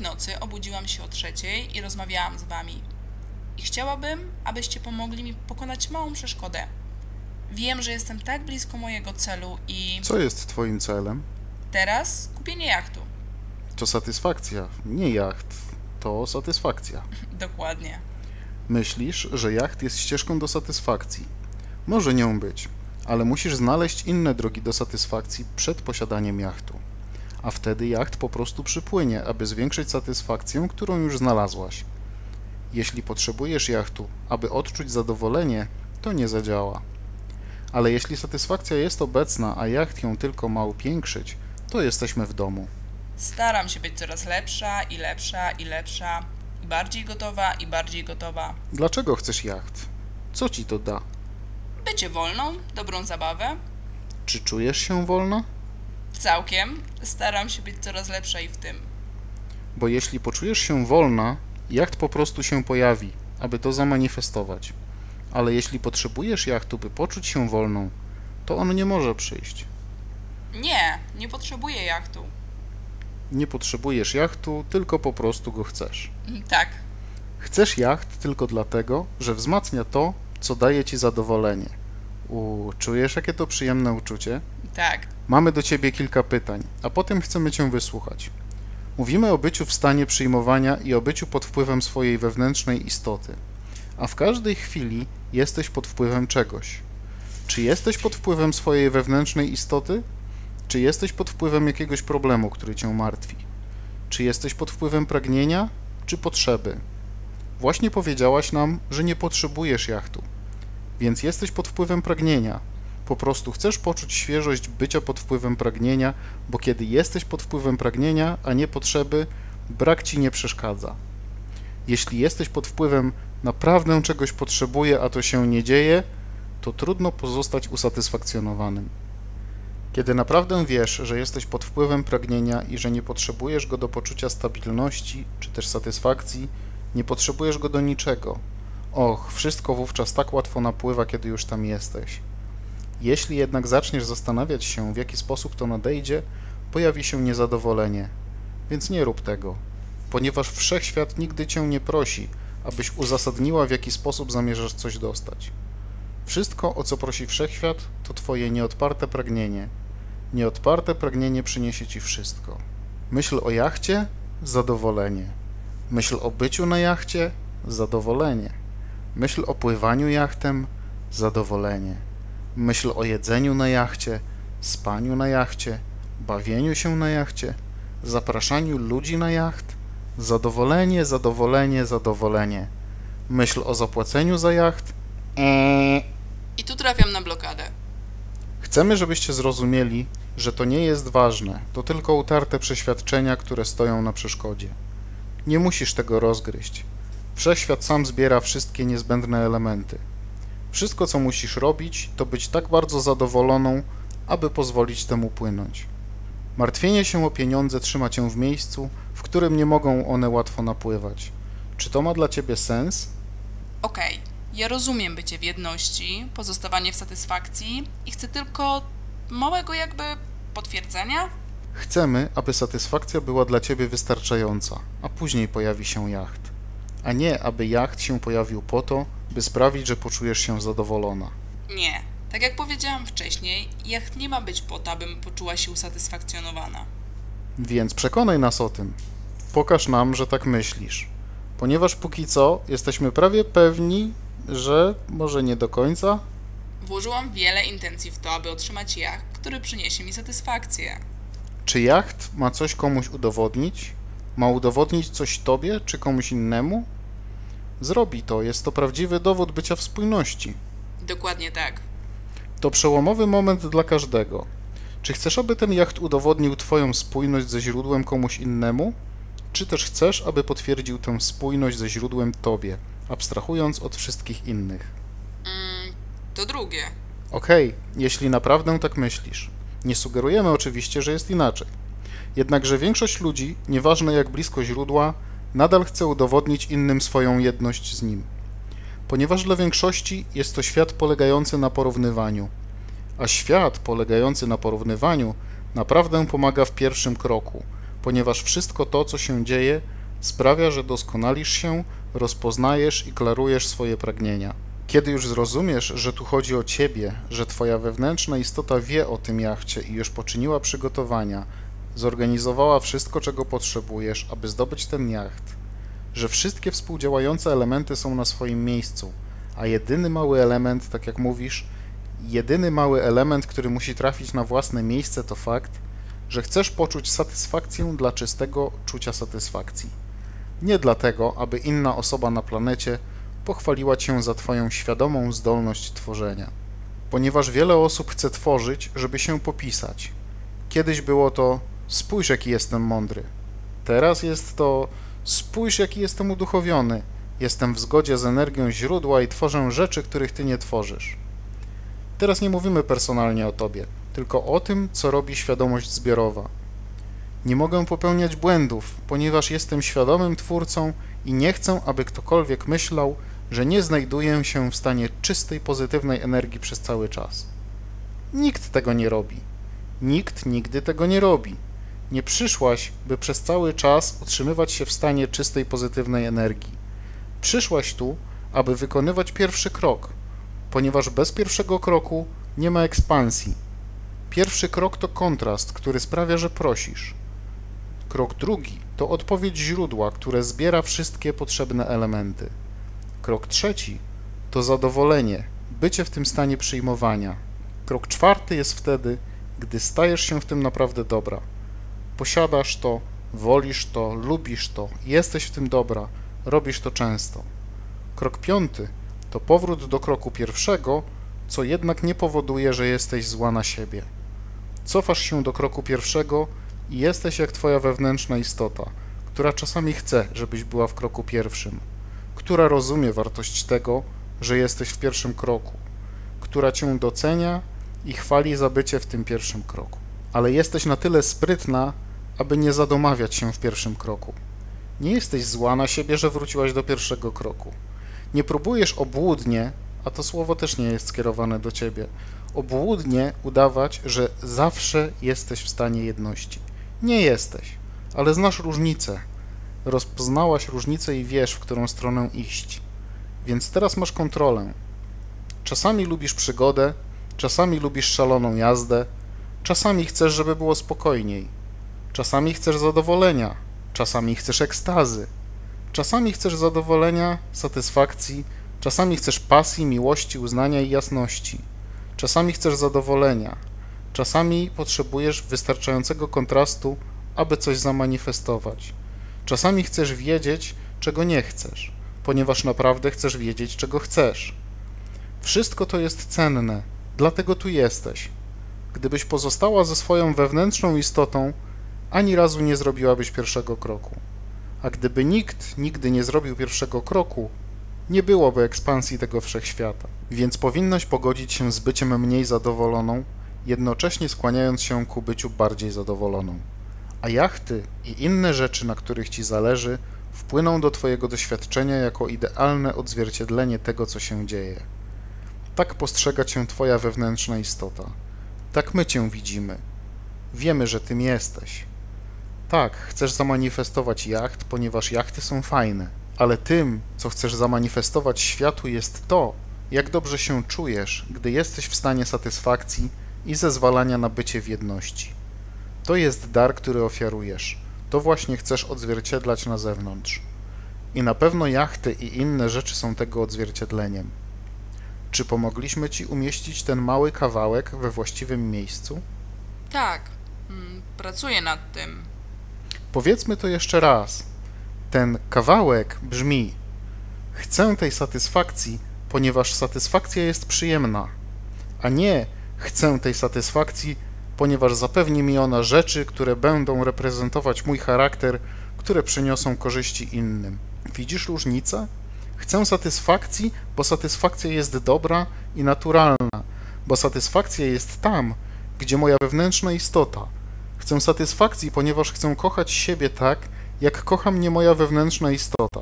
w nocy obudziłam się o trzeciej i rozmawiałam z wami. I chciałabym, abyście pomogli mi pokonać małą przeszkodę. Wiem, że jestem tak blisko mojego celu i Co jest twoim celem? teraz kupienie jachtu. To satysfakcja, nie jacht. To satysfakcja. Dokładnie. Myślisz, że jacht jest ścieżką do satysfakcji. Może nią być, ale musisz znaleźć inne drogi do satysfakcji przed posiadaniem jachtu. A wtedy jacht po prostu przypłynie, aby zwiększyć satysfakcję, którą już znalazłaś. Jeśli potrzebujesz jachtu, aby odczuć zadowolenie, to nie zadziała. Ale jeśli satysfakcja jest obecna, a jacht ją tylko ma upiększyć, to jesteśmy w domu. Staram się być coraz lepsza i lepsza i lepsza. I bardziej gotowa i bardziej gotowa. Dlaczego chcesz jacht? Co ci to da? Bycie wolną, dobrą zabawę. Czy czujesz się wolna? Całkiem. Staram się być coraz lepsza i w tym. Bo jeśli poczujesz się wolna, jacht po prostu się pojawi, aby to zamanifestować. Ale jeśli potrzebujesz jachtu, by poczuć się wolną, to on nie może przyjść. Nie, nie potrzebuję jachtu. Nie potrzebujesz jachtu, tylko po prostu go chcesz. Mm, Tak, Chcesz jacht tylko dlatego, że wzmacnia to, co daje ci zadowolenie. U, czujesz jakie to przyjemne uczucie? tak. Mamy do ciebie kilka pytań, a potem chcemy cię wysłuchać. Mówimy o byciu w stanie przyjmowania i o byciu pod wpływem swojej wewnętrznej istoty. A w każdej chwili jesteś pod wpływem czegoś. Czy jesteś pod wpływem swojej wewnętrznej istoty? Czy jesteś pod wpływem jakiegoś problemu, który cię martwi? Czy jesteś pod wpływem pragnienia, czy potrzeby? Właśnie powiedziałaś nam, że nie potrzebujesz jachtu, więc jesteś pod wpływem pragnienia. Po prostu chcesz poczuć świeżość bycia pod wpływem pragnienia, bo kiedy jesteś pod wpływem pragnienia, a nie potrzeby, brak ci nie przeszkadza. Jeśli jesteś pod wpływem naprawdę czegoś potrzebuję, a to się nie dzieje, to trudno pozostać usatysfakcjonowanym. Kiedy naprawdę wiesz, że jesteś pod wpływem pragnienia i że nie potrzebujesz go do poczucia stabilności czy też satysfakcji, nie potrzebujesz go do niczego. Och, wszystko wówczas tak łatwo napływa, kiedy już tam jesteś. Jeśli jednak zaczniesz zastanawiać się, w jaki sposób to nadejdzie, pojawi się niezadowolenie. Więc nie rób tego, ponieważ wszechświat nigdy cię nie prosi, abyś uzasadniła, w jaki sposób zamierzasz coś dostać. Wszystko, o co prosi wszechświat, to twoje nieodparte pragnienie. Nieodparte pragnienie przyniesie ci wszystko. Myśl o jachcie zadowolenie. Myśl o byciu na jachcie zadowolenie. Myśl o pływaniu jachtem zadowolenie. Myśl o jedzeniu na jachcie, spaniu na jachcie, bawieniu się na jachcie, zapraszaniu ludzi na jacht. Zadowolenie, zadowolenie, zadowolenie. Myśl o zapłaceniu za jacht. I tu trafiam na blokadę. Chcemy, żebyście zrozumieli, że to nie jest ważne, to tylko utarte przeświadczenia, które stoją na przeszkodzie. Nie musisz tego rozgryźć. Wszechświat sam zbiera wszystkie niezbędne elementy. Wszystko, co musisz robić, to być tak bardzo zadowoloną, aby pozwolić temu płynąć. Martwienie się o pieniądze trzyma cię w miejscu, w którym nie mogą one łatwo napływać. Czy to ma dla ciebie sens? Okej, ja rozumiem bycie w jedności, pozostawanie w satysfakcji i chcę tylko małego jakby potwierdzenia. Chcemy, aby satysfakcja była dla ciebie wystarczająca, a później pojawi się jacht. A nie, aby jacht się pojawił po to, by sprawić, że poczujesz się zadowolona. Nie, tak jak powiedziałam wcześniej, jacht nie ma być po to, abym poczuła się usatysfakcjonowana. Więc przekonaj nas o tym. Pokaż nam, że tak myślisz. Ponieważ póki co jesteśmy prawie pewni, że może nie do końca. Włożyłam wiele intencji w to, aby otrzymać jacht, który przyniesie mi satysfakcję. Czy jacht ma coś komuś udowodnić? Ma udowodnić coś tobie czy komuś innemu? Zrobi to, jest to prawdziwy dowód bycia w spójności. Dokładnie tak. To przełomowy moment dla każdego. Czy chcesz, aby ten jacht udowodnił Twoją spójność ze źródłem komuś innemu? Czy też chcesz, aby potwierdził tę spójność ze źródłem Tobie, abstrahując od wszystkich innych? Mm, to drugie. Okej, jeśli naprawdę tak myślisz. Nie sugerujemy oczywiście, że jest inaczej. Jednakże większość ludzi, nieważne jak blisko źródła, nadal chce udowodnić innym swoją jedność z nim. Ponieważ dla większości jest to świat polegający na porównywaniu. A świat polegający na porównywaniu naprawdę pomaga w pierwszym kroku, ponieważ wszystko to, co się dzieje, sprawia, że doskonalisz się, rozpoznajesz i klarujesz swoje pragnienia. Kiedy już zrozumiesz, że tu chodzi o ciebie, że twoja wewnętrzna istota wie o tym jachcie i już poczyniła przygotowania, zorganizowała wszystko, czego potrzebujesz, aby zdobyć ten jacht, że wszystkie współdziałające elementy są na swoim miejscu, a jedyny mały element, tak jak mówisz, jedyny mały element, który musi trafić na własne miejsce, to fakt, że chcesz poczuć satysfakcję dla czystego czucia satysfakcji. Nie dlatego, aby inna osoba na planecie pochwaliła cię za Twoją świadomą zdolność tworzenia. Ponieważ wiele osób chce tworzyć, żeby się popisać. Kiedyś było to spójrz jaki jestem mądry. Teraz jest to spójrz jaki jestem uduchowiony. Jestem w zgodzie z energią źródła i tworzę rzeczy, których Ty nie tworzysz. Teraz nie mówimy personalnie o Tobie, tylko o tym, co robi świadomość zbiorowa. Nie mogę popełniać błędów, ponieważ jestem świadomym twórcą i nie chcę, aby ktokolwiek myślał, że nie znajduję się w stanie czystej, pozytywnej energii przez cały czas. Nikt tego nie robi. Nikt nigdy tego nie robi. Nie przyszłaś, by przez cały czas utrzymywać się w stanie czystej, pozytywnej energii. Przyszłaś tu, aby wykonywać pierwszy krok, ponieważ bez pierwszego kroku nie ma ekspansji. Pierwszy krok to kontrast, który sprawia, że prosisz. Krok drugi to odpowiedź źródła, które zbiera wszystkie potrzebne elementy. Krok trzeci to zadowolenie, bycie w tym stanie przyjmowania. Krok czwarty jest wtedy, gdy stajesz się w tym naprawdę dobra. Posiadasz to, wolisz to, lubisz to, jesteś w tym dobra, robisz to często. Krok piąty to powrót do kroku pierwszego, co jednak nie powoduje, że jesteś zła na siebie. Cofasz się do kroku pierwszego i jesteś jak twoja wewnętrzna istota, która czasami chce, żebyś była w kroku pierwszym która rozumie wartość tego, że jesteś w pierwszym kroku, która cię docenia i chwali za bycie w tym pierwszym kroku. Ale jesteś na tyle sprytna, aby nie zadomawiać się w pierwszym kroku. Nie jesteś zła na siebie, że wróciłaś do pierwszego kroku. Nie próbujesz obłudnie, a to słowo też nie jest skierowane do ciebie, obłudnie udawać, że zawsze jesteś w stanie jedności. Nie jesteś, ale znasz różnicę Rozpoznałaś różnicę i wiesz, w którą stronę iść. Więc teraz masz kontrolę. Czasami lubisz przygodę, czasami lubisz szaloną jazdę, czasami chcesz, żeby było spokojniej. Czasami chcesz zadowolenia, czasami chcesz ekstazy. Czasami chcesz zadowolenia, satysfakcji, czasami chcesz pasji, miłości, uznania i jasności. Czasami chcesz zadowolenia, czasami potrzebujesz wystarczającego kontrastu, aby coś zamanifestować. Czasami chcesz wiedzieć, czego nie chcesz, ponieważ naprawdę chcesz wiedzieć, czego chcesz. Wszystko to jest cenne, dlatego tu jesteś. Gdybyś pozostała ze swoją wewnętrzną istotą, ani razu nie zrobiłabyś pierwszego kroku. A gdyby nikt nigdy nie zrobił pierwszego kroku, nie byłoby ekspansji tego wszechświata. Więc powinnaś pogodzić się z byciem mniej zadowoloną, jednocześnie skłaniając się ku byciu bardziej zadowoloną a jachty i inne rzeczy, na których ci zależy, wpłyną do twojego doświadczenia jako idealne odzwierciedlenie tego, co się dzieje. Tak postrzega cię twoja wewnętrzna istota. Tak my cię widzimy. Wiemy, że tym jesteś. Tak, chcesz zamanifestować jacht, ponieważ jachty są fajne, ale tym, co chcesz zamanifestować światu, jest to, jak dobrze się czujesz, gdy jesteś w stanie satysfakcji i zezwalania na bycie w jedności. To jest dar, który ofiarujesz. To właśnie chcesz odzwierciedlać na zewnątrz. I na pewno jachty i inne rzeczy są tego odzwierciedleniem. Czy pomogliśmy Ci umieścić ten mały kawałek we właściwym miejscu? Tak, mm, pracuję nad tym. Powiedzmy to jeszcze raz. Ten kawałek brzmi: Chcę tej satysfakcji, ponieważ satysfakcja jest przyjemna, a nie chcę tej satysfakcji, ponieważ zapewni mi ona rzeczy, które będą reprezentować mój charakter, które przyniosą korzyści innym. Widzisz różnicę? Chcę satysfakcji, bo satysfakcja jest dobra i naturalna, bo satysfakcja jest tam, gdzie moja wewnętrzna istota. Chcę satysfakcji, ponieważ chcę kochać siebie tak, jak kocha mnie moja wewnętrzna istota.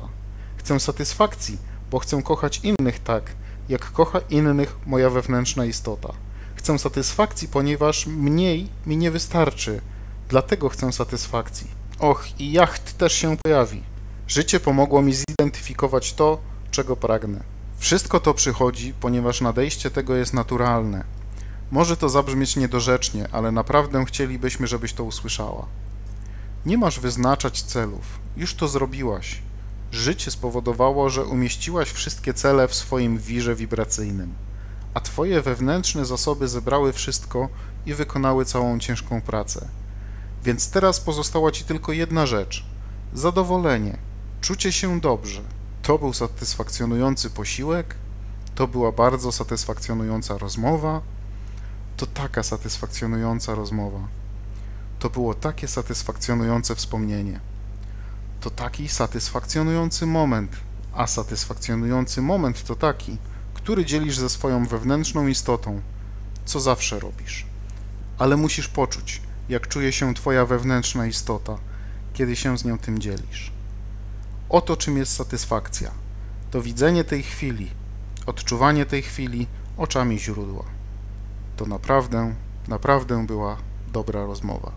Chcę satysfakcji, bo chcę kochać innych tak, jak kocha innych moja wewnętrzna istota. Chcę satysfakcji, ponieważ mniej mi nie wystarczy. Dlatego chcę satysfakcji. Och, i jacht też się pojawi. Życie pomogło mi zidentyfikować to, czego pragnę. Wszystko to przychodzi, ponieważ nadejście tego jest naturalne. Może to zabrzmieć niedorzecznie, ale naprawdę chcielibyśmy, żebyś to usłyszała. Nie masz wyznaczać celów, już to zrobiłaś. Życie spowodowało, że umieściłaś wszystkie cele w swoim wirze wibracyjnym, a twoje wewnętrzne zasoby zebrały wszystko i wykonały całą ciężką pracę. Więc teraz pozostała ci tylko jedna rzecz zadowolenie, czucie się dobrze. To był satysfakcjonujący posiłek, to była bardzo satysfakcjonująca rozmowa, to taka satysfakcjonująca rozmowa. To było takie satysfakcjonujące wspomnienie. To taki satysfakcjonujący moment, a satysfakcjonujący moment to taki, który dzielisz ze swoją wewnętrzną istotą, co zawsze robisz. Ale musisz poczuć, jak czuje się Twoja wewnętrzna istota, kiedy się z nią tym dzielisz. Oto czym jest satysfakcja. To widzenie tej chwili, odczuwanie tej chwili oczami źródła. To naprawdę, naprawdę była dobra rozmowa.